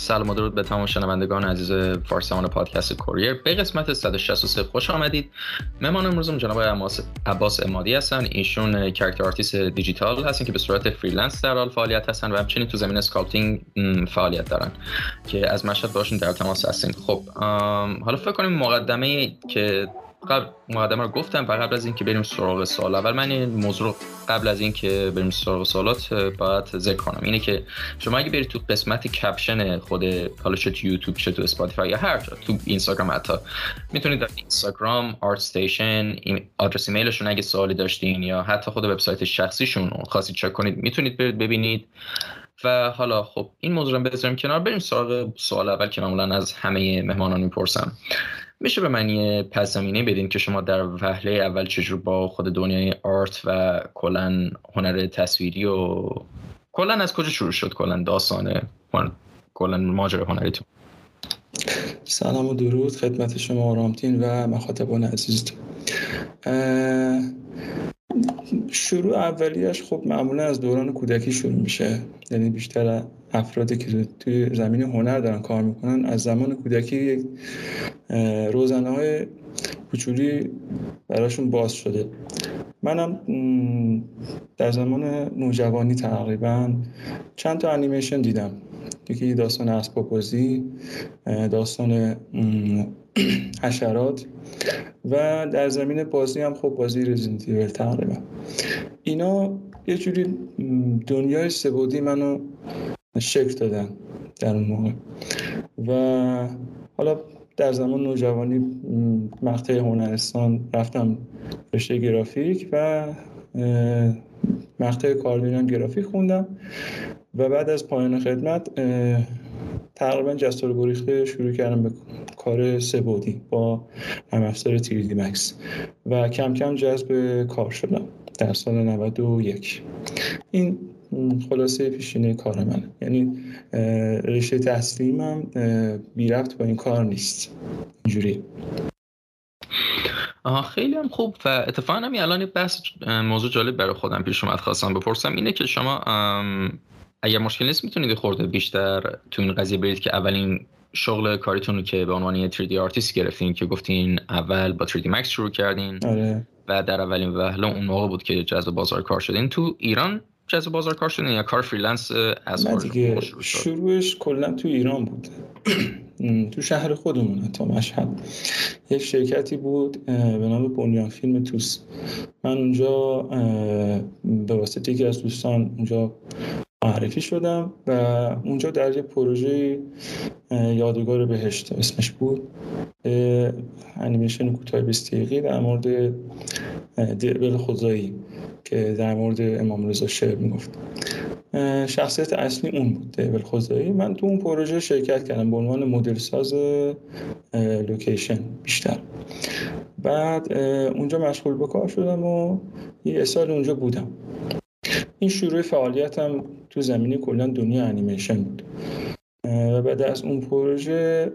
سلام و درود به تمام شنوندگان عزیز فارسمان پادکست کوریر. به قسمت 163 خوش آمدید. مهمان امروزم جناب عباس امادی هستن. ایشون character artist digital هستن که به صورت freelance در حال فعالیت هستن و همچنین تو زمینه sculpting فعالیت دارن که از مشهد باشون در تماس هستیم. خب حالا فکر کنیم مقدمه که قبل مقدمه رو گفتم و قبل از اینکه بریم سراغ سوال اول من این موضوع قبل از اینکه بریم سراغ سوالات باید ذکر کنم. اینه که شما اگه برید تو قسمت caption خود حالا چه تو یوتیوب چه تو اسپاتیفای یا هر جا تو اینستاگرام حتی می‌تونید در اینستاگرام ArtStation آدرس ایمیلشون اگه سوالی داشتین یا حتی خود وبسایت شخصیشون رو خواستید چک کنید می‌تونید برید ببینید. و حالا خب این موضوع رو بذاریم کنار. بریم سراغ سوال اول که معمولا از همه مهمانان می‌پرسم. میشه به من یه پیش بدین که شما در وهله اول چجور با خود دنیای art و کلا هنر تصویری و کلا از کجا شروع شد؟ کلا داستانه کلا ماجرا هنریتون. سلام و درود خدمت شما رامتین و مخاطبان عزیز. شروع اولیش خب معمولا از دوران کودکی شروع میشه. یعنی بیشتر افرادی که توی زمین هنر دارن کار می‌کنن از زمان کودکی یک روزنه های کوچولی براشون باز شده. منم در زمان نوجوانی تقریبا چند تا انیمیشن دیدم. یکی داستان اسباب داستان حشرات و در زمین بازی هم خب بازی رزیدنت تقریبا. اینا یه جوری دنیای سبودی منو شکل دادن در اون موقع. و حالا در زمان نوجوانی مقطع هنرستان رفتم رشته گرافیک و مقطع کاردینان گرافیک خوندم و بعد از پایان خدمت تقریبا جستر گریخته شروع کردم به کار سبودی با هم افزار تیریدی مکس و کم کم جذب کار شدم در سال 91 این خلاصه پیشینه کار منه. یعنی رشته تحصیلیم هم بی رفت با این کار نیست. اینجوری. آها خیلی هم خوب. و اتفاقا همین الان بحث موضوع جالب برای خودم پیش اومد خواستم بپرسم. اینه که شما اگر مشکل نیست می‌تونید خورده بیشتر تو این قضیه برید که اولین شغل کاریتون رو که به عنوان یه 3D آرتیست گرفتین که گفتین اول با 3D Max شروع کردین. آره. و در اولین وهله اون موقع بود که جذب بازار کار شدین. تو ایران جذب بازار کار شدین یا کار freelance از دیگه شروعش کلا تو ایران بود. تو شهر خودمون تا مشهد. یک شرکتی بود به نام بنیان فیلم توس. من اونجا به واسطه یکی از دوستان اونجا معرفی شدم و اونجا در یه پروژه یادگار بهشت اسمش بود انیمیشن کوتاه 20 در مورد دل خدایی که در مورد امام رضا شعر می‌گفت. شخصیت اصلی اون بود دیول خدایی. من تو اون پروژه شرکت کردم به عنوان مدل ساز لوکیشن بیشتر. بعد اونجا مشغول به کار شدم و یه سال اونجا بودم. این شروع فعالیتم تو زمینه کلا دنیا انیمیشن بود. و بعد از اون پروژه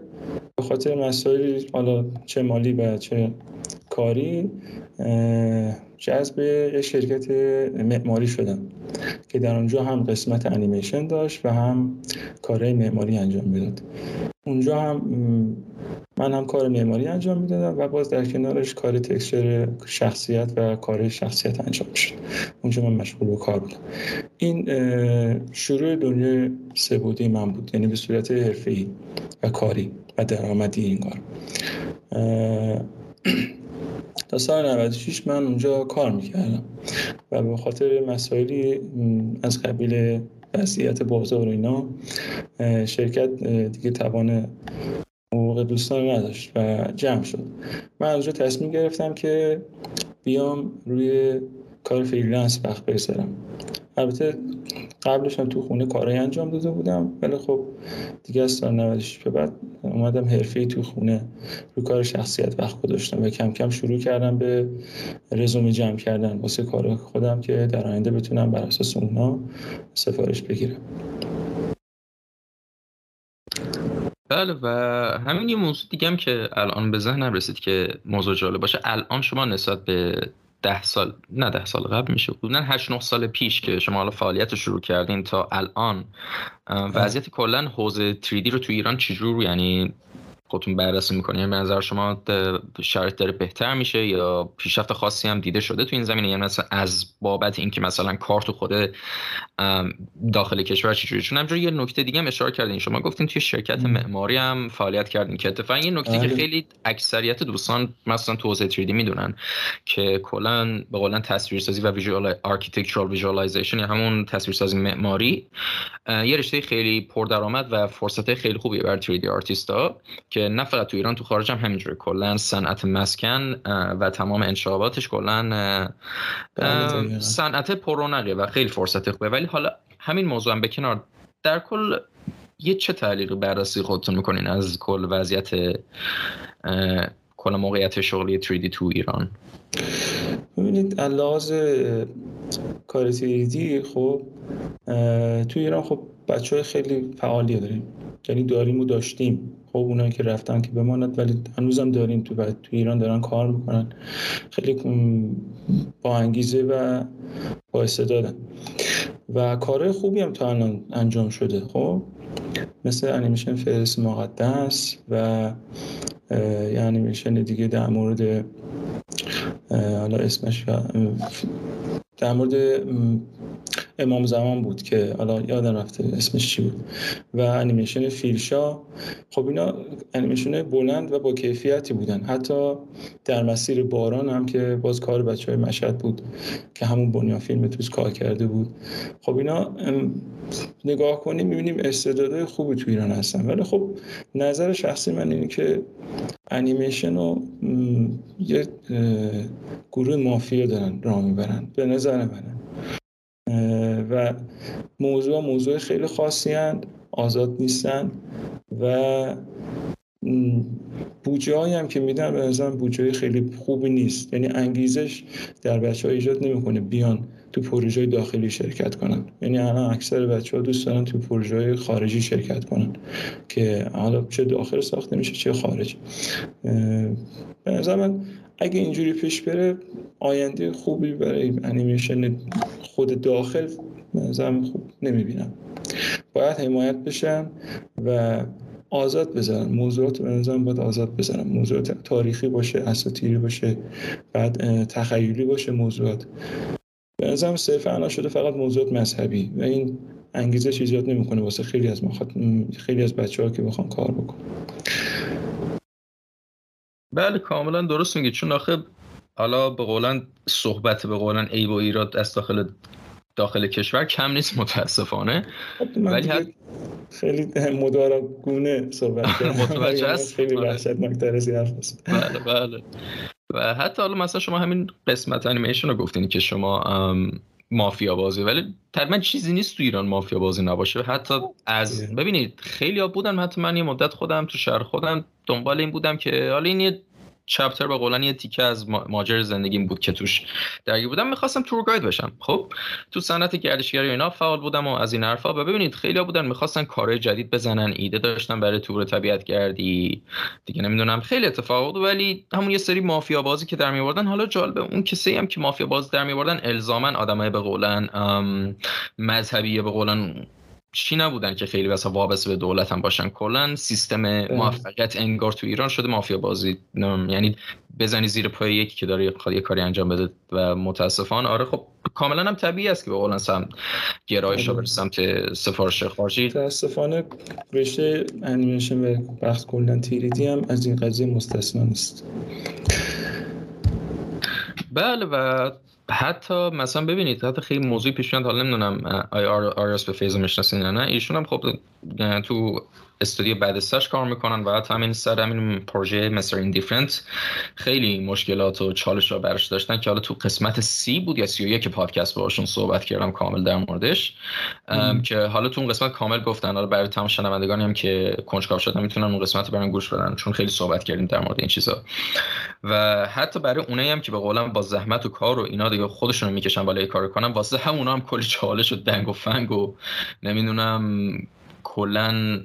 به خاطر مسائل حالا چه مالی و چه کاری جذب یک شرکت معماری شدم که در اونجا هم قسمت انیمیشن داشت و هم کارهای معماری انجام می‌داد. اونجا هم من هم کار معماری انجام می‌دادم و باز در کنارش کار تکسچر شخصیت و کار شخصیت انجام شد اونجا من مشغول به کار بودم. این شروع دنیای سبودی من بود یعنی به صورت حرفه‌ای و کاری و درآمدی این کار. تا سال 96 من اونجا کار می‌کردم و به خاطر مسائلی از قبیل وضعیت بازار و اینا شرکت دیگه توان حقوق دوستان نداشت و جمع شد. من اونجا تصمیم گرفتم که بیام روی کار freelance وقت بذارم البته قبلش هم تو خونه کارهای انجام داده بودم ولی خب دیگه از سال 96 به بعد اومدم حرفه تو خونه رو کار شخصیت وقت گذاشتم و کم کم شروع کردم به رزومه جمع کردن واسه کار خودم که در آینده بتونم بر اساس اونا سفارش بگیرم. بله و همین یه موضوع دیگه هم که الان به ذهنم رسید که موضوع جالب باشه. الان شما نسبت به ده سال نه ده سال قبل میشه بودن هشت نه سال پیش که شما حالا فعالیت شروع کردین تا الان. وضعیت کلا حوزه 3D رو تو ایران چجور؟ یعنی خودتون بررسی می‌کنین یعنی به نظر شما شرایط داره بهتر میشه یا پیشرفت خاصی هم دیده شده تو این زمینه؟ یعنی مثلا از بابت اینکه مثلا کار تو خود داخل کشور چجوری چون همجوری یه نکته دیگه هم اشاره کردین. شما گفتین توی شرکت معماری هم فعالیت کردین که اتفاقا یه نکته که آره. خیلی اکثریت دوستان مثلا تو حوزه 3D می‌دونن که کلا به قولاً تصویرسازی و visual architectural visualization یا همون تصویرسازی معماری یه رشته خیلی پردرآمد و فرصت خیلی خوبیه برای 3D آرتیستا که نه فقط تو ایران تو خارج هم همینجوره کلا صنعت مسکن و تمام انشعاباتش کلا بله، صنعت پررونقه و خیلی فرصت خوبه. ولی حالا همین موضوع هم به کنار. در کل یه چه تحلیل بررسی خودتون می‌کنین از کل وضعیت کل موقعیت شغلی 3D تو ایران؟ ببینید کار 3D خب تو ایران خب بچه های خیلی فعالی داریم. یعنی داریم و داشتیم. خب اونایی که رفتن که بماند ولی هنوزم داریم تو, تو ایران دارن کار می‌کنن. خیلی با انگیزه و با استعدادن. و کارهای خوبی هم تا الان انجام شده. خب مثل انیمیشن فهرست مقدس و یه انیمیشن دیگه در مورد حالا اسمش در مورد امام زمان بود که حالا یادم رفته اسمش چی بود. و انیمیشن فیلشا خب اینا انیمیشن بلند و با کیفیتی بودن. حتی در مسیر باران هم که باز کار بچه های مشهد بود که همون بنیان فیلم توش کار کرده بود. خب اینا نگاه کنیم می‌بینیم استعدادهای خوبی تو ایران هستن. ولی خب نظر شخصی من اینه که انیمیشن رو یه گروه مافیا دارن راه می‌برن. به نظر منه و موضوع موضوع خیلی خاصی هند آزاد نیستن. و بودجه هم که میدن به نظرم بودجه خیلی خوبی نیست. یعنی انگیزش در بچه ایجاد نمی‌کنه بیان تو پروژه داخلی شرکت کنن. یعنی الان اکثر بچه ها دوست دارن تو پروژه خارجی شرکت کنن که حالا چه داخل ساخته میشه چه خارج. به نظر من اگه اینجوری پیش بره آینده خوبی برای انیمیشن خود داخل نظرم خوب نمی‌بینم. باید حمایت بشن و آزاد بذارن موضوعات به نظرم باید آزاد بذارن موضوعات تاریخی باشه اساطیری باشه بعد تخیلی باشه موضوعات. به نظرم صرف انا شده فقط موضوعات مذهبی و این انگیزش ایجاد نمی‌کنه واسه خیلی از. خیلی از بچه ها که بخوان کار بکنن. بله کاملا درست میگی. چون آخه حالا به قولن صحبت به قولن عیب و ایراد از داخل داخل کشور کم نیست متاسفانه. ولی حد... خیلی مدارگونه صحبت متوجه است خیلی آره. وحشتناکتر از بله بله. و حتی حالا مثلا شما همین قسمت انیمیشن رو گفتین که شما مافیا بازی. ولی تقریبا چیزی نیست تو ایران مافیا بازی نباشه. حتی از ببینید خیلی ها بودن حتی من یه مدت خودم تو شهر خودم دنبال این بودم که حالا این یه چپتر به قولن یه تیکه از ماجر زندگیم بود که توش درگیر بودم. می‌خواستم تور گاید بشم. خب تو صنعت گردشگری اینا فعال بودم و از این حرفا. و ببینید خیلی بودن می‌خواستن کارهای جدید بزنن ایده داشتن برای تور طبیعت گردی. دیگه نمی‌دونم خیلی اتفاق بود. ولی همون یه سری مافیا بازی که در میوردن حالا جالبه اون کسی هم که مافیا باز در میوردن الزاما آدمای به قولن مذهبی به قولن چی نبودن که خیلی مثلا وابسته به دولت هم باشن؟ کلا سیستم موفقیت انگار تو ایران شده مافیا بازی. یعنی بزنی زیر پای یکی که داره یه کاری انجام بده و متاسفانه آره خب کاملا هم طبیعی است که به قولن سم گرایش بر سمت سفارش خارجی. متاسفانه رشته انیمیشن و بخش کلا تیریدی هم از این قضیه مستثنا نیست. بله و حتی مثلا ببینید حتی خیلی موضوعی پیش میاد حالا نمی‌دونم آی آر اس به فیز می‌شناسین یا نه ایشون هم خب تو استودیو بعد سش کار می‌کنن و حتی همین سر همین پروژه مستر ایندیفرنت خیلی مشکلات و چالش رو برش داشتن که حالا تو قسمت سی بود یا سی و یک پادکست باشون صحبت کردم کامل در موردش. که حالا تو اون قسمت کامل گفتن. حالا برای تمام شنوندگانی هم که کنجکاو شدن می‌تونن اون قسمت برن گوش بدن چون خیلی صحبت کردیم در مورد این چیزا. و حتی برای اونایی هم که به قولم با زحمت و کار و اینا دیگه خودشون می‌کشن بالای کار کنن واسه همونا هم کلی چالش و دنگ و فنگ و نمی‌دونم کلا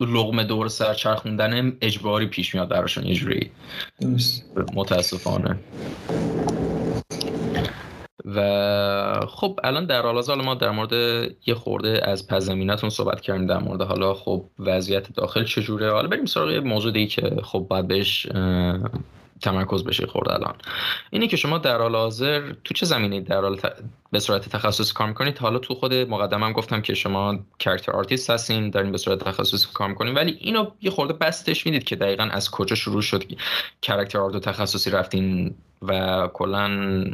لغمه دور سر چرخوندن اجباری پیش میاد براشون اینجوری متاسفانه. و خب الان در حال حاضر ما در مورد یه خورده از پس‌زمینتون صحبت کردیم در مورد حالا خب وضعیت داخل چجوره؟ حالا بریم سراغ موضوع دیگه که خب باید بهش تمرکز بشه خورده الان. اینه که شما در حال حاضر تو چه زمینه در حال به صورت تخصصی کار می‌کنید؟ حالا تو خود مقدمم گفتم که شما character artist هستین دارین به صورت تخصصی کار می‌کنین ولی اینو یه خورده بسطش می‌دید که دقیقا از کجا شروع شد کرکتر آرت تخصصی رفتین و کلا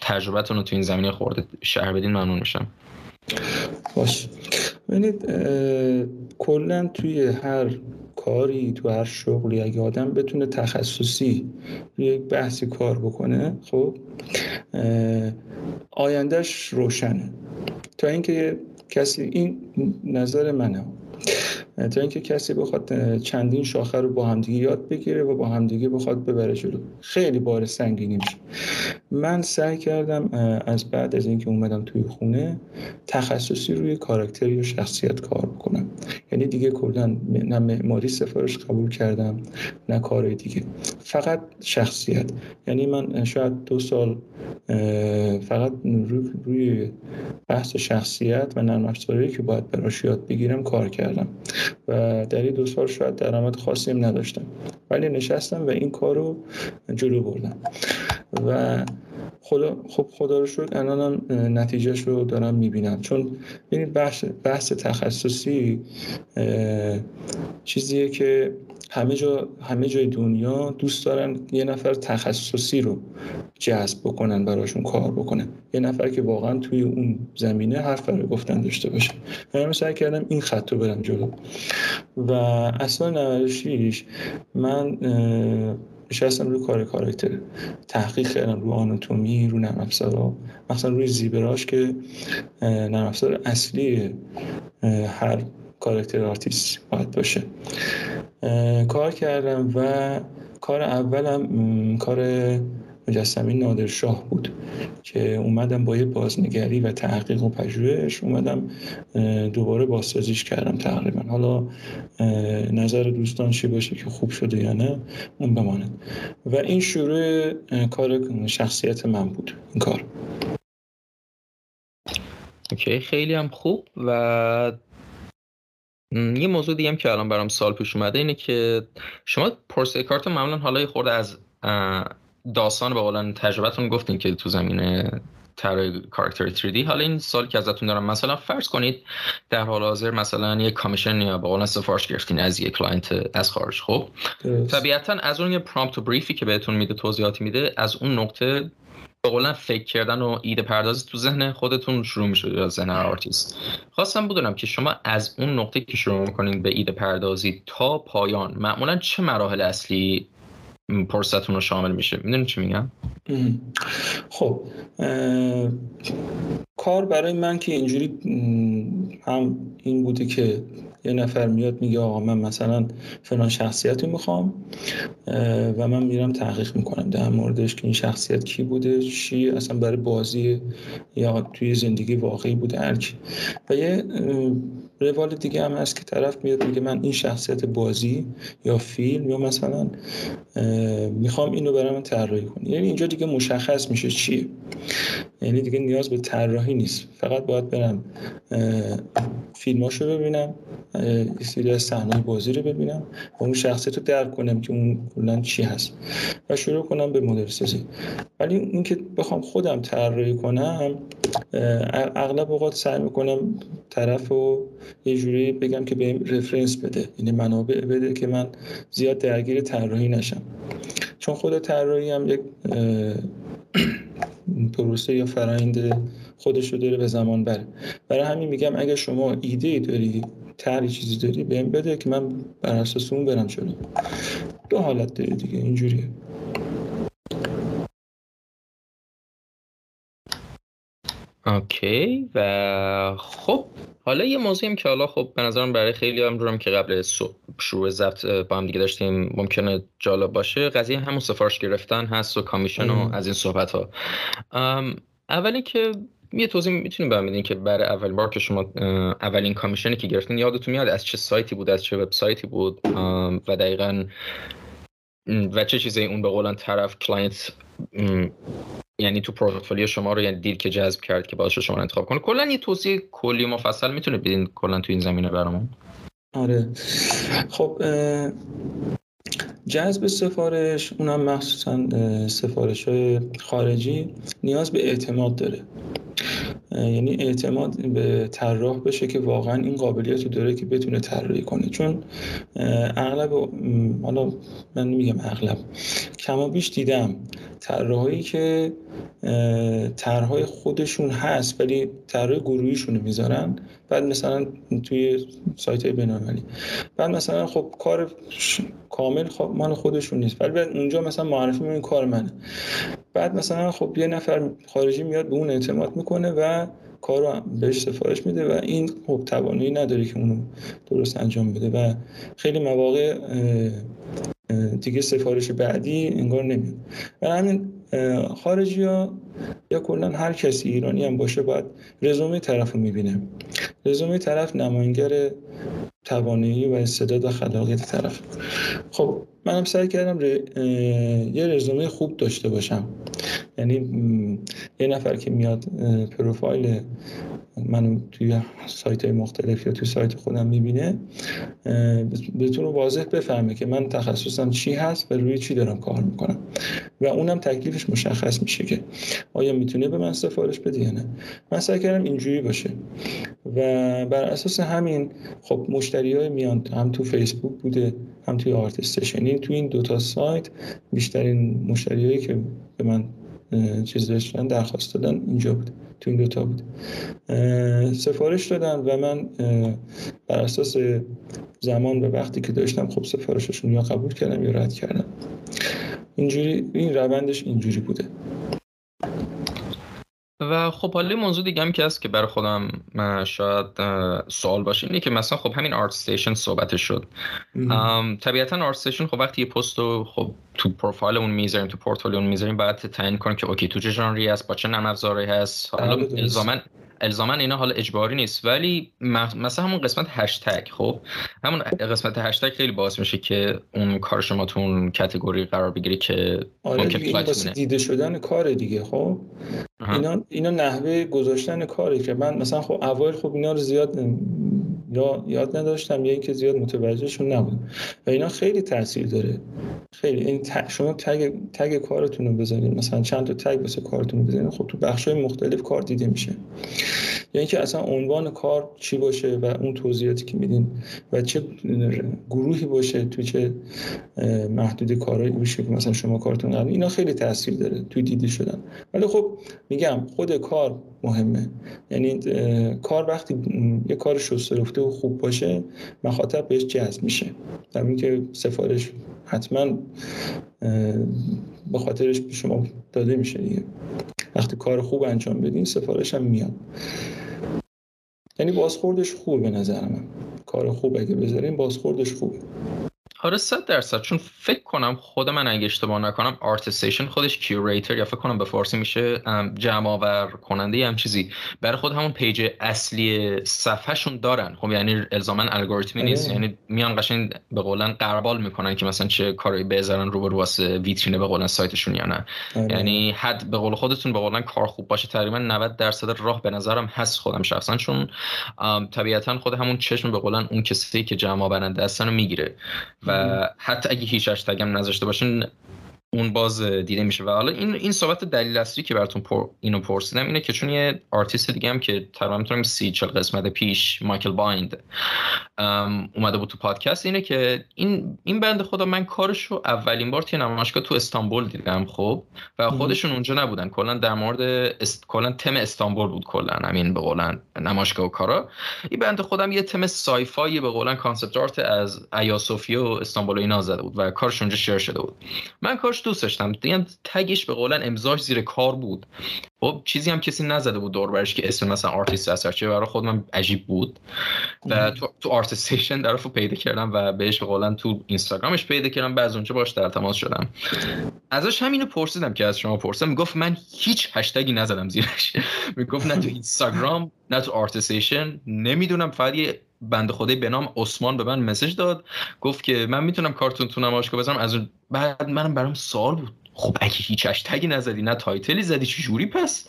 تجربتون رو تو این زمینه خورده شهر بدین ممنون میشم. باش. ببینید کلا توی هر کاری تو هر شغلی اگه آدم بتونه تخصصی روی یک بحثی کار بکنه خب آیندهش روشنه. تا اینکه کسی این نظر منه. تا اینکه کسی بخواد چندین شاخه رو با همدیگه یاد بگیره و با همدیگه بخواد ببره جلو. خیلی بار سنگینی میشه. من سعی کردم از بعد از اینکه اومدم توی خونه تخصصی روی کاراکتر و شخصیت کار بکنم. یعنی دیگه کلا نه معماری سفارش قبول کردم نه کار دیگه. فقط شخصیت. یعنی من شاید دو سال فقط روی بحث شخصیت و نرم که باید براش یاد بگیرم کار کردم. و در این دو سال شاید درآمد خاصی هم نداشتم. ولی نشستم و این کار رو جلو بردم. و خدا خب خدا رو شکر الانم نتیجهش رو دارم می‌بینم. چون ببینید بحث, بحث تخصصی چیزیه که همه جا همه جای دنیا دوست دارن یه نفر تخصصی رو جذب بکنن براشون کار بکنن. یه نفر که واقعا توی اون زمینه حرف برای گفتن داشته باشه. من سعی کردم این خط رو برم جلو. و اصلا 96 من نشستم روی کار character. تحقیق کردم رو آناتومی رو نرم افزارا. مثلا روی ZBrush که نرم افزار اصلی هر character artist باید باشه. کار کردم و کار اولم کار مجسمه نادرشاه بود که اومدم با یه بازنگری و تحقیق و پژوهش اومدم دوباره بازسازیش کردم تقریبا. حالا نظر دوستان چی باشه که خوب شده یا نه اون بماند و این شروع کار شخصیت من بود این کار. اوکی خیلی هم خوب و یه موضوع دیگه هم که الان برام سوال پیش اومده اینه که شما پروسه کارت معمولا حالا یه خورده از داستان به قولاً تجربتون گفتین که تو زمینه طراحی کاراکتر 3D حالا این سوال که ازتون دارم مثلا فرض کنید در حال حاضر مثلا یک commission یا به قولاً سفارش گرفتین از یک client از خارج خب؟ طبیعتا از اون یه prompt و brief ی که بهتون میده توضیحاتی میده از اون نقطه به قولاً فکر کردن و ایده پردازی تو ذهن خودتون شروع میشه یا ذهن آرتیست. خواستم بدونم که شما از اون نقطه که شروع می‌کنید به ایده پردازی تا پایان معمولا چه مراحل اصلی پرستون رو شامل میشه؟ می‌دونی چی میگم؟ خب کار برای من که اینجوری هم این بوده که یه نفر میاد میگه آقا من مثلا فلان شخصیتی می‌خوام و من میرم تحقیق می‌کنم در موردش که این شخصیت کی بوده چی اصلا برای بازی یا توی زندگی واقعی بوده هرکی و یه روال دیگه هم هست که طرف میاد میگه من این شخصیت بازی یا فیلم یا مثلا می‌خوام اینو برای من طراحی کنی. یعنی اینجا دیگه مشخص میشه چیه. یعنی دیگه نیاز به طراحی نیست. فقط باید برم فیلماشو ببینم یه سری از صحنه بازی رو ببینم و اون شخصیت رو درک کنم که اون کلا چی هست و شروع کنم به مدل سازی. ولی اینکه بخوام خودم طراحی کنم اغلب اوقات سعی می‌کنم طرف رو یه جوری بگم که به رفرنس بده یعنی منابع بده که من زیاد درگیر طراحی نشم. چون خود طراحی هم یک پروسه یا فرایند خودش رو داره به زمان بره. برای همین میگم اگر شما ایده ای داری تری چیزی داری بهم بده که من بر اساس اون برم جلو. دو حالت داری دیگه اینجوریه. اوکی و خب حالا یه موضوعی که حالا خب به نظرم برای خیلی هم که قبل شروع ضبط با هم دیگه داشتیم ممکنه جالب باشه. قضیه همون سفارش گرفتن هست و کامیشن و از این صحبت ها اولی که یه توضیح می‌تونیم برمیدین که برای اولین بار که شما اولین commission ی که گرفتین یادتون میاد از چه سایتی بود از چه وبسایتی بود؟ و دقیقا و چه چیزی اون به قولاً طرف client یعنی تو پورتفولیو شما رو یعنی دید که جذب کرد که باعث شما انتخاب کنه کلا یه توضیح کلی مفصل می‌تونه بدین کلا تو این زمینه برامون. آره. خب جذب سفارش اونم مخصوصا سفارش های خارجی نیاز به اعتماد داره. یعنی اعتماد به طراح بشه که واقعا این قابلیت رو داره که بتونه طراحی کنه. چون اغلب حالا من نمیگم اغلب کما بیش دیدم. طراحایی که طرحهای خودشون هست ولی طرح گروهیشون رو می‌ذارن. بعد مثلا توی سایت های بینالمللی. بعد مثلا خب کار کامل خب مال خودشون نیست. ولی بعد اونجا مثلا معرفی این کار منه. بعد مثلا خب یه نفر خارجی میاد به اون اعتماد می‌کنه و کار رو بهش سفارش میده و این خب توانایی نداره که اونو درست انجام بده. و خیلی مواقع دیگه سفارش بعدی انگار نمیاد. و همین خارجی ها یا کلا هر کسی ایرانی هم باشه باید رزومه طرف رو می‌بینه. رزومه طرف نماینگر توانایی و استعداد و خلاقیت طرف. خب منم سعی کردم یه رزومه خوب داشته باشم. یعنی یه نفر که میاد پروفایل من توی سایت مختلف یا توی سایت خودم می‌بینه بتونه واضح بفهمه که من تخصصم چی هست و روی چی دارم کار می‌کنم. و اونم تکلیفش مشخص میشه که آیا می‌تونه به من سفارش بده یا نه. من سعی کردم اینجوری باشه. و بر اساس همین خب مشتری های میان هم تو فیسبوک بوده هم توی آرت استیشن تو این دوتا سایت بیشترین مشتریایی که به من چیز داشتن درخواست دادن اینجا بود تو این دوتا بود. سفارش دادن و من بر اساس زمان و وقتی که داشتم خب سفارششون یا قبول کردم یا رد کردم. اینجوری این روندش اینجوری بوده. و خب حالا موضوع دیگه هم که هست که برای خودم شاید سوال باشه اینه که مثلا خب همین ArtStation صحبت شد. طبیعتا ArtStation خب وقتی یه پست رو خب تو پروفایلمون می‌ذاریم تو پورتفولیو می‌ذاریم بعد تعیین کنیم که okay تو چه ژانری هست با چه نرم افزاری هست. حالا بله، الزاما الزاما اینا حالا اجباری نیست. ولی مثلا همون قسمت هشتگ خب؟ همون قسمت هشتگ خیلی باعث میشه که اون کار شما تو اون category قرار بگیری که آره دیگه دیده شدن کار دیگه خب؟ اینا اینا نحوه گذاشتن کاری که من مثلا خب اوایل خب اینا رو زیاد یا یاد نداشتم یا اینکه زیاد متوجهشون نبودم. و اینا خیلی تاثیر داره. خیلی. این شما تگ تگ کارتون رو بزنید مثلا چند تا تگ واسه کارتون بزنید خب تو بخش‌های مختلف کار دیده میشه. یعنی که اصلا عنوان کار چی باشه و اون توضیحاتی که میدین و چه گروهی باشه تو چه محدود کارهایی باشه که مثلا شما کارتون قبل اینا خیلی تاثیر داره توی دیده شدن. ولی خب میگم خود کار مهمه. یعنی کار وقتی یه کار شسته رفته و خوب باشه مخاطب بهش جذب میشه. در اینکه سفارش حتما به خاطرش به شما داده میشه دیگه. وقتی کار خوب انجام بدین سفارش هم میاد. یعنی بازخوردش خوبه به نظر من. کار خوب اگه بذارین بازخوردش خوبه. آره صد درصد. چون فکر کنم خود من اگه اشتباه نکنم ArtStation خودش curator یا فکر کنم به فارسی میشه جمع آور کننده هم چیزی. برای خود همون پیج اصلی صفحهشون دارن. خب یعنی الزاما الگوریتمی نیست. یعنی میان قشنگ به قولن غربال می‌کنن که مثلا چه کاری بذارن رو به واسه ویترینه به قولن سایتشون یا نه. آره. یعنی حد به قول خودتون به قولن کار خوب باشه. تقریبا 90 درصد راه به نظرم هست خودم شخصا. چون طبیعتا خود همون چشم به قولن اون کسی که جمع آورنده هستن می‌گیره. و حتی اگه هیچ هشتگ هم نذاشته باشین اون باز دیده میشه. و حالا این این صحبت دلیل اصلی که براتون پر اینو پرسیدم اینه که چون یه آرتیست دیگه هم که تقریبا می‌تونم سی چل قسمت پیش مایکل بایند اومده بود تو پادکست اینه که این این بنده خدا من کارش رو اولین بار توی نمایشگاه تو استانبول دیدم خب و خودشون اونجا نبودن. کلا در مورد است... کلا تم استانبول بود کلا. همین به قولن نمایشگاه و کارا. این بنده خدام یه تم sci-fi به قولن concept art از ایا و استانبول و اینا زده بود و کارش اونجا share شده بود. من کارش دوست داشتم. دیگه tag ش به قولن امضاش زیر کار بود. خب چیزی هم کسی نزده بود دور برش که اسم مثلا آرتیست اثر چیه برای خود من عجیب بود. و تو, تو ArtStation طرفو پیدا کردم و بهش به قولن تو اینستاگرامش پیدا کردم. بعد اونجا باش در تماس شدم. ازش همینو پرسیدم که از شما پرسیدم می‌گفت من هیچ هشتگی نزدم زیرش. می‌گفت نه تو اینستاگرام نه تو ArtStation نمی‌دونم فقط یه بنده خدایی به نام عثمان به من message داد. گفت که من می‌تونم کارتون تو نمایشگاه بزنم. از بعد منم برام سوال بود. خب اگه هیچ هشتگی نزدی نه تایتلی زدی چجوری پس؟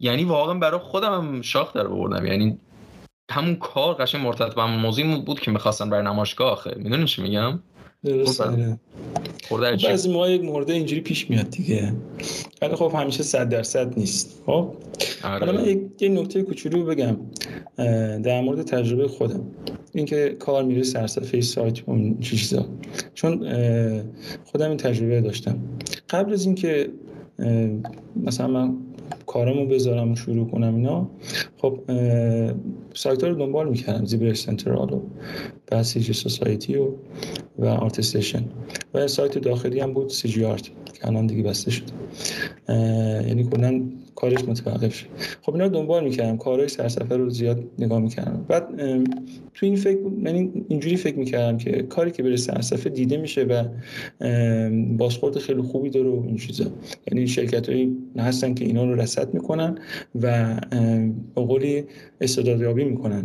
یعنی واقعا برای خودم شاخ در بردم یعنی همون کار قشنگ مرتبط به موضوعی بود که می‌خواستن برای نمایشگاه آخه. می‌دونی چی میگم؟ درست خب، بعضی ما یک مورد اینجوری پیش میاد دیگه. ولی خب همیشه صد درصد نیست. خب؟ آره. حالا من یک یه نکته کوچولو بگم در مورد تجربه خودم. اینکه کار میره سرصفحه سایت اون چیزا. چون خودم این تجربه داشتم. قبل از اینکه مثلا من کارمو بذارم و شروع کنم اینا. خب سایت رو دنبال می‌کردم ZBrushCentral و CGSociety و و ArtStation و سایت داخلی هم بود CG Art که الان دیگه بسته شد یعنی کلا کارش متوقف شد خب اینا دنبال می‌کردم. کارهای سرسفر رو زیاد نگاه می‌کردم. بعد تو این فکر من اینجوری فکر می‌کردم که کاری که بره سرسفه دیده میشه و بازخورد خیلی خوبی داره و این چیزا. یعنی شرکت هایی هستن که اینا رو رصد می‌کنن و به قولی استعدادیابی می‌کنن.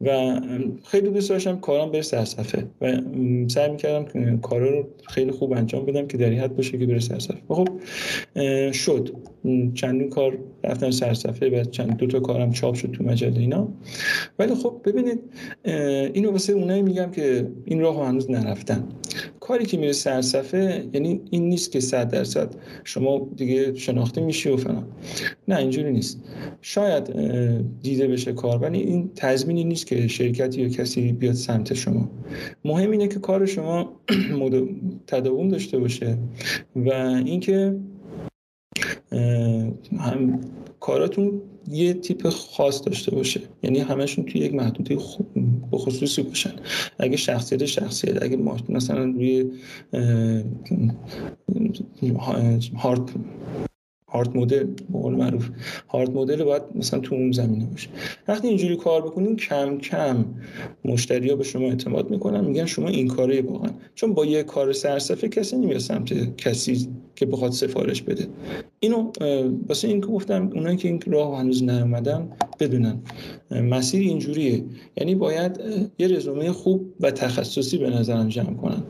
و خیلی دوست داشتم کارم بره سرصفحه و سعی می‌کردم کارا رو خیلی خوب انجام بدم که در حد باشه که بره سرصفحه خب شد. چندین کار رفتن سرصفحه و چند دو تا کارم چاپ شد تو مجله اینا. ولی خب ببینید اینو واسه اونایی میگم که این راه هنوز نرفتن. کاری که میره سرصفحه یعنی این نیست که صد درصد شما دیگه شناخته میشی و فلان. نه اینجوری نیست. شاید دیده بشه کار ولی این تضمینی نیست که شرکتی یا کسی بیاد سمت شما. مهم اینه که کار شما تداوم داشته باشه و اینکه هم کاراتون یه تیپ خاص داشته باشه. یعنی همشون توی یک محدوده خصوصی باشن. اگه شخصیت شخصیت اگه مثلا روی هارت هارت مدل به قول معروف. هارت مدل باید مثلا تو اون زمینه باشه. وقتی اینجوری کار بکنین کم کم مشتری ها به شما اعتماد می‌کنن میگن شما این کاره واقعا. چون با یه کار سرسفه کسی نمیاد سمت کسی که بخواد سفارش بده. اینو واسه این که گفتم اونایی که این راه هنوز نیومدن بدونن. مسیر اینجوریه. یعنی باید یه رزومه خوب و تخصصی به نظرم جمع کنن.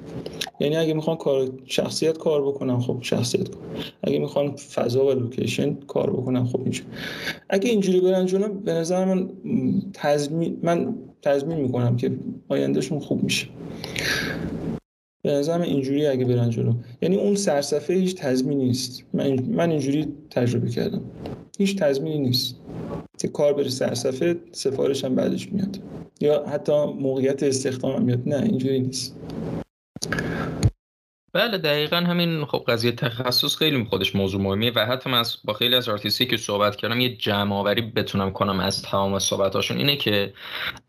یعنی اگه می‌خوان کار شخصیت کار بکنن خب شخصیت کار. اگه می‌خوان فضا و لوکیشن کار بکنن خب اینجا اگه اینجوری برن جلو به نظر من تضمین من تضمین می‌کنم که آیندهشون خوب میشه. به نظر من اینجوری اگه برن جلو. یعنی اون سرصفه هیچ تضمینی نیست. من, من اینجوری تجربه کردم. هیچ تضمینی نیست. که کار بره سرصفه سفارش هم بعدش میاد. یا حتی موقعیت استخدام هم میاد. نه اینجوری نیست. بله دقیقا همین. خب قضیه تخصص خیلی خودش موضوع مهمیه و حتی من با خیلی از آرتیستی که صحبت کردم یه جمع آوری بتونم کنم از تمام صحبتاشون. اینه که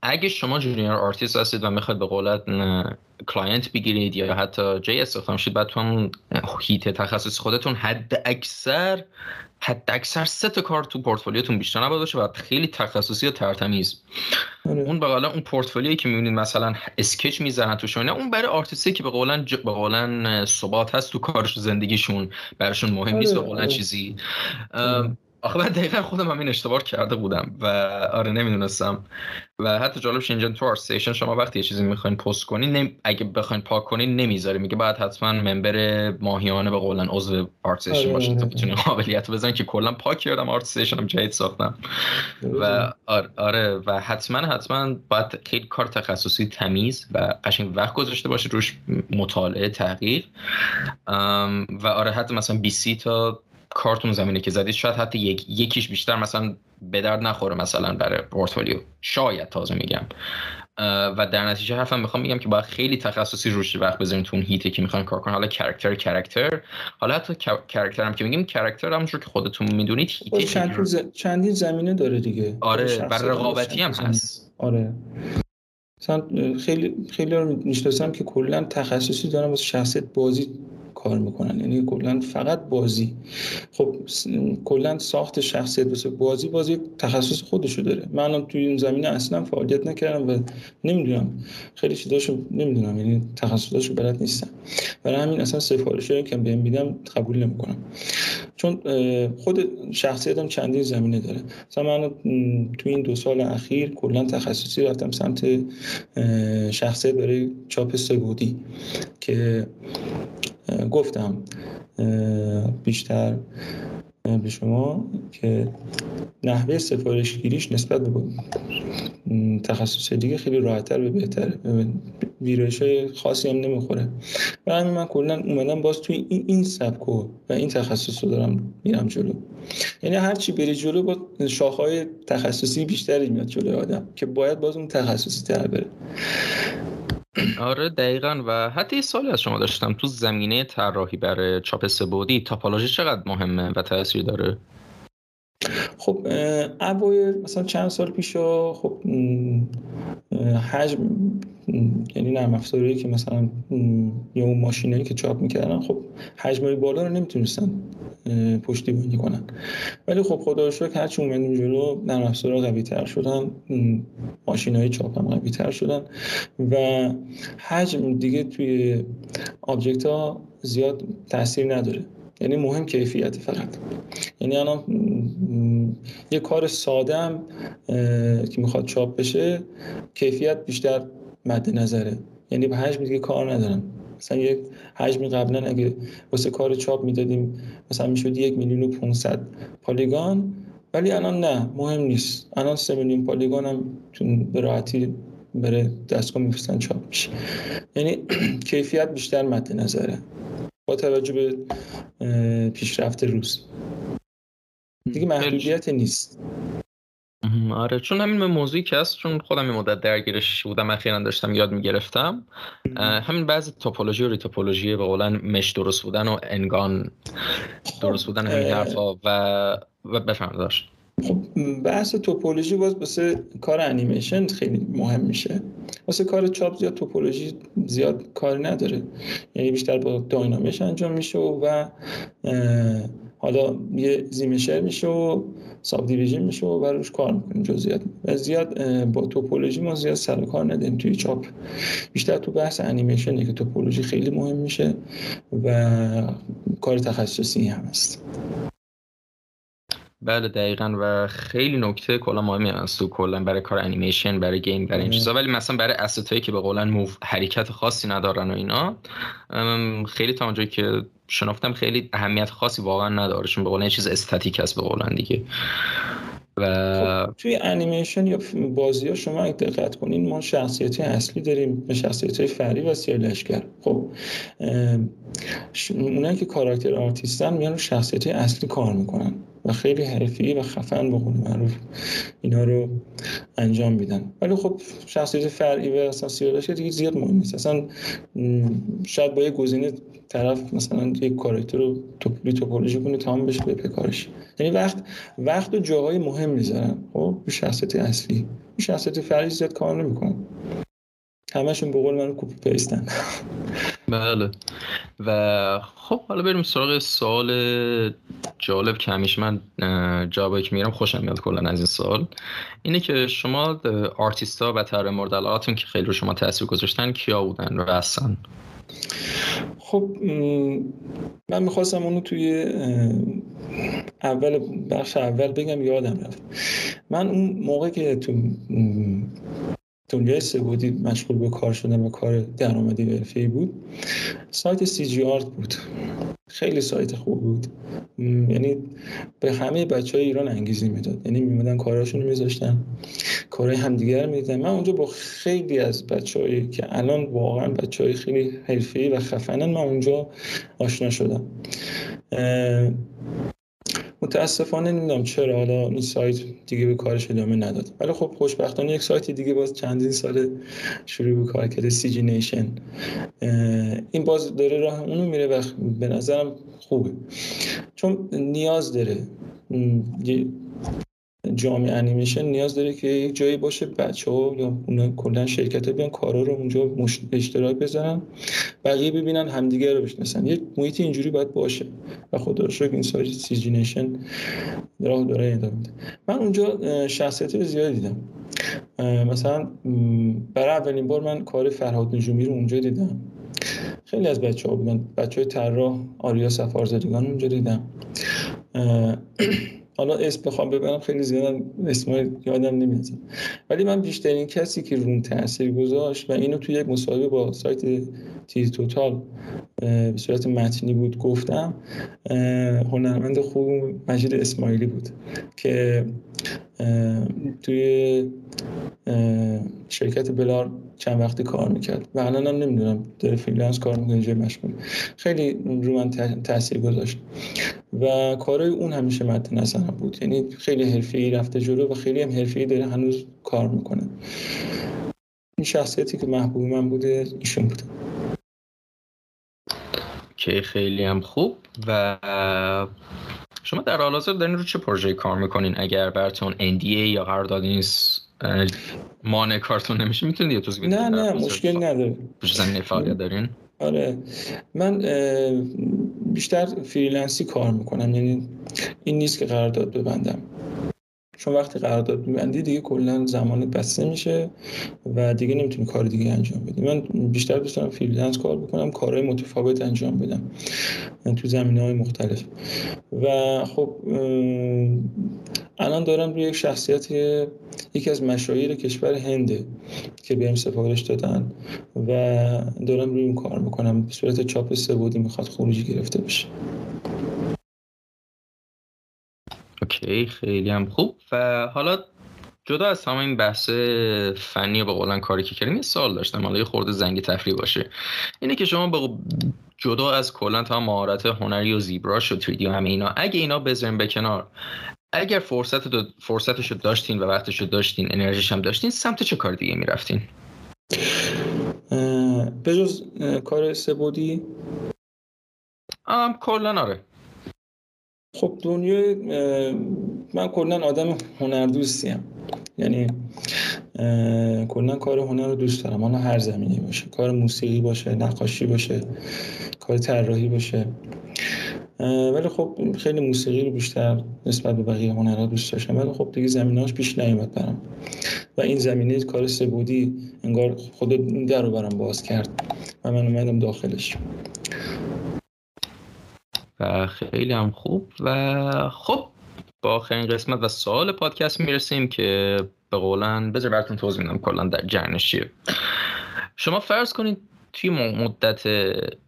اگه شما junior artist هستید و می‌خواید به قولت client بگیرید یا حتی جایی استخدام شید بعد تو حیطه تخصص خودتون حد اکثر حد اکثر سه تا کار تو پورتفولیوتون بیشتر نباید باشه و خیلی تخصصی و ترتمیز آره. اون به اون پورتفولیویی که می‌بینید مثلا sketch می‌زنن توش نه اون برای آرتیستی که به قولن ج... به قولن ثبات هست تو کارش زندگیشون براشون مهم نیست به قولن آره. چیزی آخه من دقیقا خودم همین اشتباه کرده بودم و آره نمی‌دونستم. و حتی جالبش اینجا تو ArtStation شما وقتی یه چیزی می‌خواین پست کنین نم... اگه بخواین پاک کنین نمی‌ذاره میگه باید حتما member ماهیانه به قولن عضو ArtStation آره باشین تا آره. بتونین قابلیت بزن که کلا پاک کردم ArtStation هم جدید ساختم. و آره, آره و حتما حتما باید خیلی کار تخصصی تمیز و قشنگ وقت گذاشته باشه روش مطالعه تغییر. و آره حتی مثلا 20 تا کارتون زمینه که زدید شاید حتی یک، یکیش بیشتر مثلا به درد نخوره مثلا برای پورتفولیو. شاید تازه میگم. و در نتیجه حرفم می‌خوام میگم که باید خیلی تخصصی روش وقت بذاریم تو اون حیطه که می‌خوان کار کنن حالا character character حالا حتی character هم که میگیم character همونجور که خودتون می‌دونید حیطه چند چندین زمینه داره دیگه؟ آره و رقابتی هم هست. آره. مثلا خیلی خیلی رو می‌شناسم که کلا تخصصی دارن واسه شخصیت بازی کار می‌کنن. یعنی کلا فقط بازی. خب کلا ساخت شخصیت واسه بازی بازی تخصص خودشو داره. من توی این زمینه اصلا فعالیت نکردم و نمی‌دونم. خیلی چیزاشو نمی‌دونم. یعنی تخصصاشو بلد نیستم. برای همین اصلا سفارشی که بهم میدم قبول نمی‌کنم. چون خود شخصیتم چندین زمینه داره. مثلا من تو این دو سال اخیر کلا تخصصی رفتم سمت شخصیت برای چاپ سبودی که گفتم بیشتر به شما که نحوه سفارشگیریش نسبت به تخصص دیگه خیلی راحتتر و بهتره. ویرایش های خاصی هم نمی‌خوره. و همین من کلا اومدم باز توی این, این سبکو و این تخصص رو دارم میرم جلو. یعنی هر چی بری جلو با شاخهای تخصصی بیشتری میاد جلو آدم که باید باز اون تخصصی تر بره. آره دقیقا. و حتی یه سالی از شما داشتم. تو زمینه طراحی برای چاپ سبودی تاپولوژی چقدر مهمه و تاثیر داره؟ خب اوایل مثلا چند سال پیش خب حجم یعنی نرم افزاری که مثلا یا اون ماشینایی که چاپ می‌کردن خب حجم بالا رو نمی‌تونستن پشتیبانی کنن. ولی خب خدا رو شکر هرچی اومدیم جلو نرم افزارها قوی تر شدن ماشین های چاپ هم قوی تر شدن و حجم دیگه توی آبجکت ها زیاد تاثیر نداره. یعنی مهم کیفیت فقط. یعنی الان یه کار ساده هم که می‌خواد چاپ بشه کیفیت بیشتر مد نظره. یعنی به حجم دیگه کار ندارم. مثلا یک حجمی قبلا اگه واسه کار چاپ می‌دادیم مثلا می‌شد یک میلیون و 500 پالیگان ولی الان نه مهم نیست. الان سه میلیون پالیگان هم به راحتی بره دستگاه میفرستن چاپ میشه. یعنی کیفیت بیشتر مد نظره. با توجه به پیشرفت روز. دیگه محدودیت نیست. آره چون همین موضوعی که هست چون خودم این مدت درگیرش بودم اخیرا داشتم یاد می‌گرفتم. همین بعضی توپولوژی و ریتوپولوژی به قولن مش درست بودن و انگان درست بودن همین حرفا و و بفهم داشت خب بحث توپولوژی باز واسه کار انیمیشن خیلی مهم میشه. واسه کار چاپ زیاد توپولوژی زیاد کار نداره. یعنی بیشتر با داینامیش انجام میشه و حالا یه زیمشر میشه و ساب دیویژن میشه و روش کار می‌کنیم. جزئیات زیاد. با توپولوژی ما زیاد سر کار نداریم توی چاپ. بیشتر تو بحث انیمیشنه که توپولوژی خیلی مهم میشه و کار تخصصی هم هست. بله دقیقا. و خیلی نکته کلا مهمی هست تو کلا برای کار انیمیشن برای game برای این چیزا. ولی مثلا برای asset هایی که به قولن move حرکت خاصی ندارن و اینا خیلی تا اونجایی که شناختم خیلی اهمیت خاصی واقعا نداره. چون به قولن چیز استاتیک هست به قولن دیگه. و خب توی انیمیشن یا بازی ها شما اگه دقت کنین ما شخصیت اصلی داریم. شخصیت های فرعی و سیاهی لشکر خب اونایی که کاراکتر آرتیستن میان رو شخصیت اصلی کار می‌کنن. و خیلی حرفی و خفن به قول معروف اینا رو انجام میدن. ولی خب شخصیت فرعی و اصلا سیادش دیگه زیاد مهم نیست. اصلا شاید با یه گزینه طرف مثلا یک کاراکتر رو توپولی توپولوژی کنه تمام بشه به کارش. یعنی وقت وقت و جاهای مهم می‌ذارن. خب شخصیت اصلی. شخصیت فرعی زیاد کار نمی‌کنن. همشون به قول من کپی پیستن. بله. و خب حالا بریم سراغ سوال جالب که همیشه من جوابی که میرم خوشم میاد کلا از این سوال. اینه که شما آرتیستا و تر مورد که خیلی رو شما تاثیر گذاشتن کیا بودن و اصلا؟ خب من می‌خواستم اونو توی اول بخش اول بگم یادم رفت. من اون موقع که تو دنیای سبودی مشغول به کار شدن و کار درآمدی حرفه‌ای بود. سایت سی جی آرت بود. خیلی سایت خوب بود. یعنی به همه بچه های ایران انگیزی می‌داد. یعنی میمدن کاراشون میذاشتن. کارهای همدیگر می‌دیدن. من اونجا با خیلی از بچههایی که الان واقعا بچه های خیلی حرفه‌ای و خفنن من اونجا آشنا شدم. متاسفانه نمی‌دونم چرا. حالا این سایت دیگه به کارش ادامه نداد. ولی خب خوشبختانه یک سایت دیگه باز چندین سال شروع به کار کرده سی جی نیشن این باز داره راه اونو میره و به نظرم خوبه. چون نیاز داره. جامعه انیمیشن نیاز داره که یک جایی باشه بچه ها یا کلا شرکت ها بیان کارا رو اونجا اشتراک بزنن بقیه ببینن همدیگه رو بشناسن. یک محیط اینجوری باید باشه و خدا رو شکر این سایت سی نیشن راه داره ادامه میده. من اونجا شخصیت زیاد دیدم. مثلا برای اولین بار من کار فرهاد نجومی رو اونجا دیدم. خیلی از بچه ها بودن بچه های طراح آریا سفارزادگان اونجا دیدم. حالا اسم بخوام ببرم خیلی زیاد اسم یادم نمیاد. ولی من بیشترین کسی که روم تاثیر گذاشت و اینو توی یک مصاحبه با سایت تیر توتال به صورت متنی بود گفتم هنرمند خوب مجید اسماعیلی بود که توی شرکت Blur چند وقتی کار می‌کرد. و الان هم نمی‌دونم داره freelance کار می‌کنه جای مشغول. خیلی رو من تاثیر گذاشت. و کارهای اون همیشه مد نظرم بود. یعنی خیلی حرفه‌ای رفته جلو و خیلی هم حرفه‌ای داره هنوز کار می‌کنه. این شخصیتی که محبوب من بوده ایشون بوده. که خیلی هم خوب. و شما در حال حاضر دارین رو چه پروژه کار می‌کنین؟ اگر براتون NDA یا قرارداد نیست مانع کارتون نمیشه می‌تونید یه توضیح نه نه مشکل نداره. زمینه فعالیت دارین؟ آره. من بیشتر freelance ی کار می‌کنم یعنی این نیست که قرارداد ببندم. چون وقتی قرارداد میبندی دیگه کلا زمانت بسته میشه و دیگه نمی‌تونی کار دیگه انجام بدی. من بیشتر دوست دارم freelance کار بکنم کارهای متفاوت انجام بدم. تو زمینه های مختلف. و خب الان دارم روی یک شخصیت یکی از مشاهیر کشور هنده که بهم سفارش دادن و دارم روی اون کار می‌کنم. به صورت چاپ سه می‌خواد خروجی گرفته بشه. اوکی خیلی هم خوب. و حالا جدا از تمام این بحث فنی و به قولن کاری که کردیم یه سوال داشتم. حالا یه خورده زنگ تفریح باشه. اینه که شما به جدا از کلا تا مهارت هنری و زیبراش و تریدی و همه اینا اگه اینا بذاریم به کنار اگر فرصت دو فرصتشو داشتین و وقتشو داشتین انرژیش هم داشتین سمت چه کار دیگه می‌رفتین؟ به جز کار سبودی کلا آره. خب دنیا من کلا آدم هنردوستیم یعنی کلا کار هنر رو دوست دارم. حالا هر زمینی باشه. کار موسیقی باشه نقاشی باشه کار طراحی باشه. ولی خب خیلی موسیقی رو بیشتر نسبت به بقیه هنرها دوست داشتم. ولی خب دیگه زمینهاش پیش نیومد برم و این زمینه کار سبودی انگار خود این در رو برم باز کرد و من اومدم داخلش. و خیلی هم خوب. و خب با آخرین قسمت و سوال پادکست می‌رسیم که به قولن بذار براتون توضیح میدم کلا در چیه شما فرض کنید توی مدت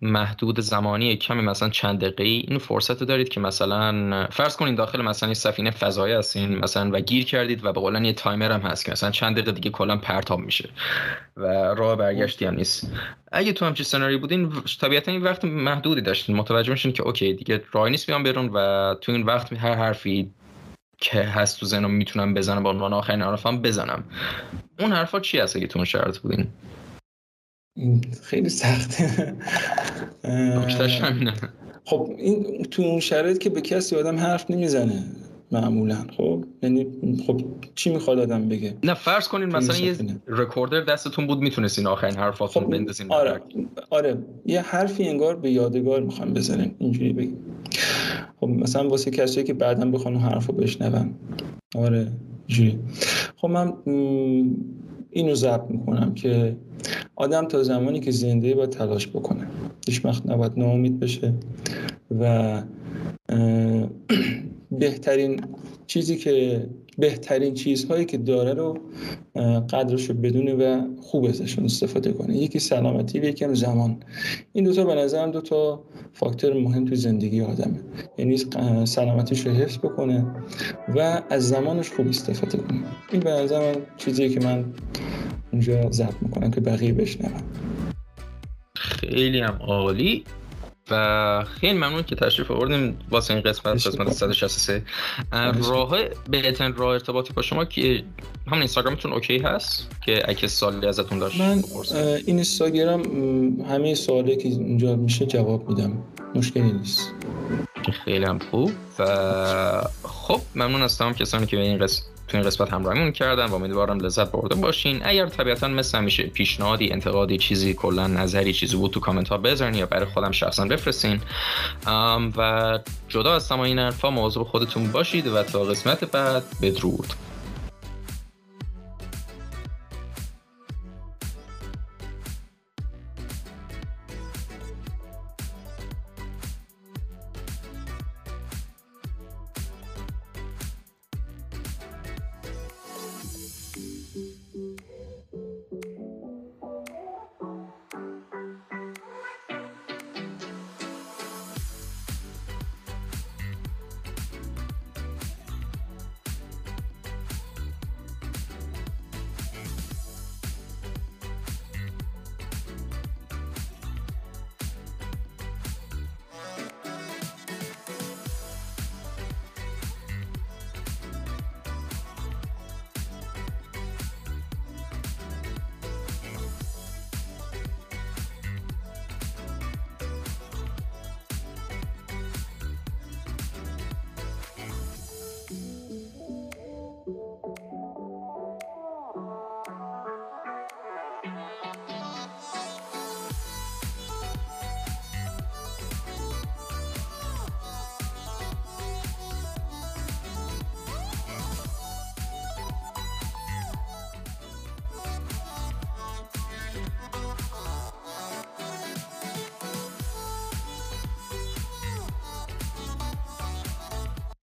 محدود زمانی کمی مثلا چند دقیقه این فرصت دارید که مثلا فرض کنید داخل مثلا این سفینه فضایی هستین مثلا و گیر کردید و به قولن یه تایمر هم هست که مثلا چند دقیقه دیگه کلا پرتاب میشه و راه برگشتی هم نیست. اگه تو همچین سناریو بودین طبیعتا این وقت محدودی داشتین. متوجه میشین که اوکی دیگه راه نیست بیان برون و تو این وقت هر حرفی که هست تو ذهنم می‌تونم بزنم با عنوان آخرین حرفم بزنم. اون حرفا چی هست اگه تو اون شرط بودین؟ خیلی سخته. خب این تو اون شرایط که به کسی آدم حرف نمی‌زنه معمولا. خب یعنی خب چی می‌خواد آدم بگه؟ نه فرض کنین مثلا یه رکوردر دستتون بود می‌تونستین آخرین حرفاتون خب بندازین آره آره. یه حرفی انگار به یادگار می‌خوام بزنیم. اینجوری بگیم. خب مثلا واسه کسی که بعدا بخوان حرفو بشنون. آره جوری خب من اینو ضبط می‌کنم که آدم تا زمانی که زنده باید تلاش بکنه. هیچ وقت نباید ناامید بشه و بهترین چیزی که بهترین چیزهایی که داره رو قدرش رو بدونه و خوب ازشون استفاده کنه. یکی سلامتی و یکم زمان. این دوتا به نظرم دو تا فاکتور مهم توی زندگی آدمه. یعنی سلامتیش رو حفظ بکنه و از زمانش خوب استفاده کنه. این به نظرم چیزیه که من اونجا ضبط می‌کنم که بقیه بشنون خیلی هم عالی. و خیلی ممنون که تشریف آوردیم واسه این قسمت قسمت 163 راه بهترین راه ارتباطی با شما که همون اینستاگرامتون اوکی هست؟ که اگه سوالی ازتون داشت من این اینستاگرام همه سوالی که اینجا میشه جواب میدم. مشکلی نیست. خیلی هم خوب. و خب ممنون از تمام کسانی که به این قسمت تو این قسمت همراهیمون کردن و امیدوارم لذت برده باشین. اگر طبیعتا مثل همیشه پیشنهادی انتقادی چیزی کلا نظری چیزی بود تو کامنت ها بذارین یا برای خودم شخصا بفرستین. و جدا از تمام این حرفا خودتون باشید و تا قسمت بعد بدرود.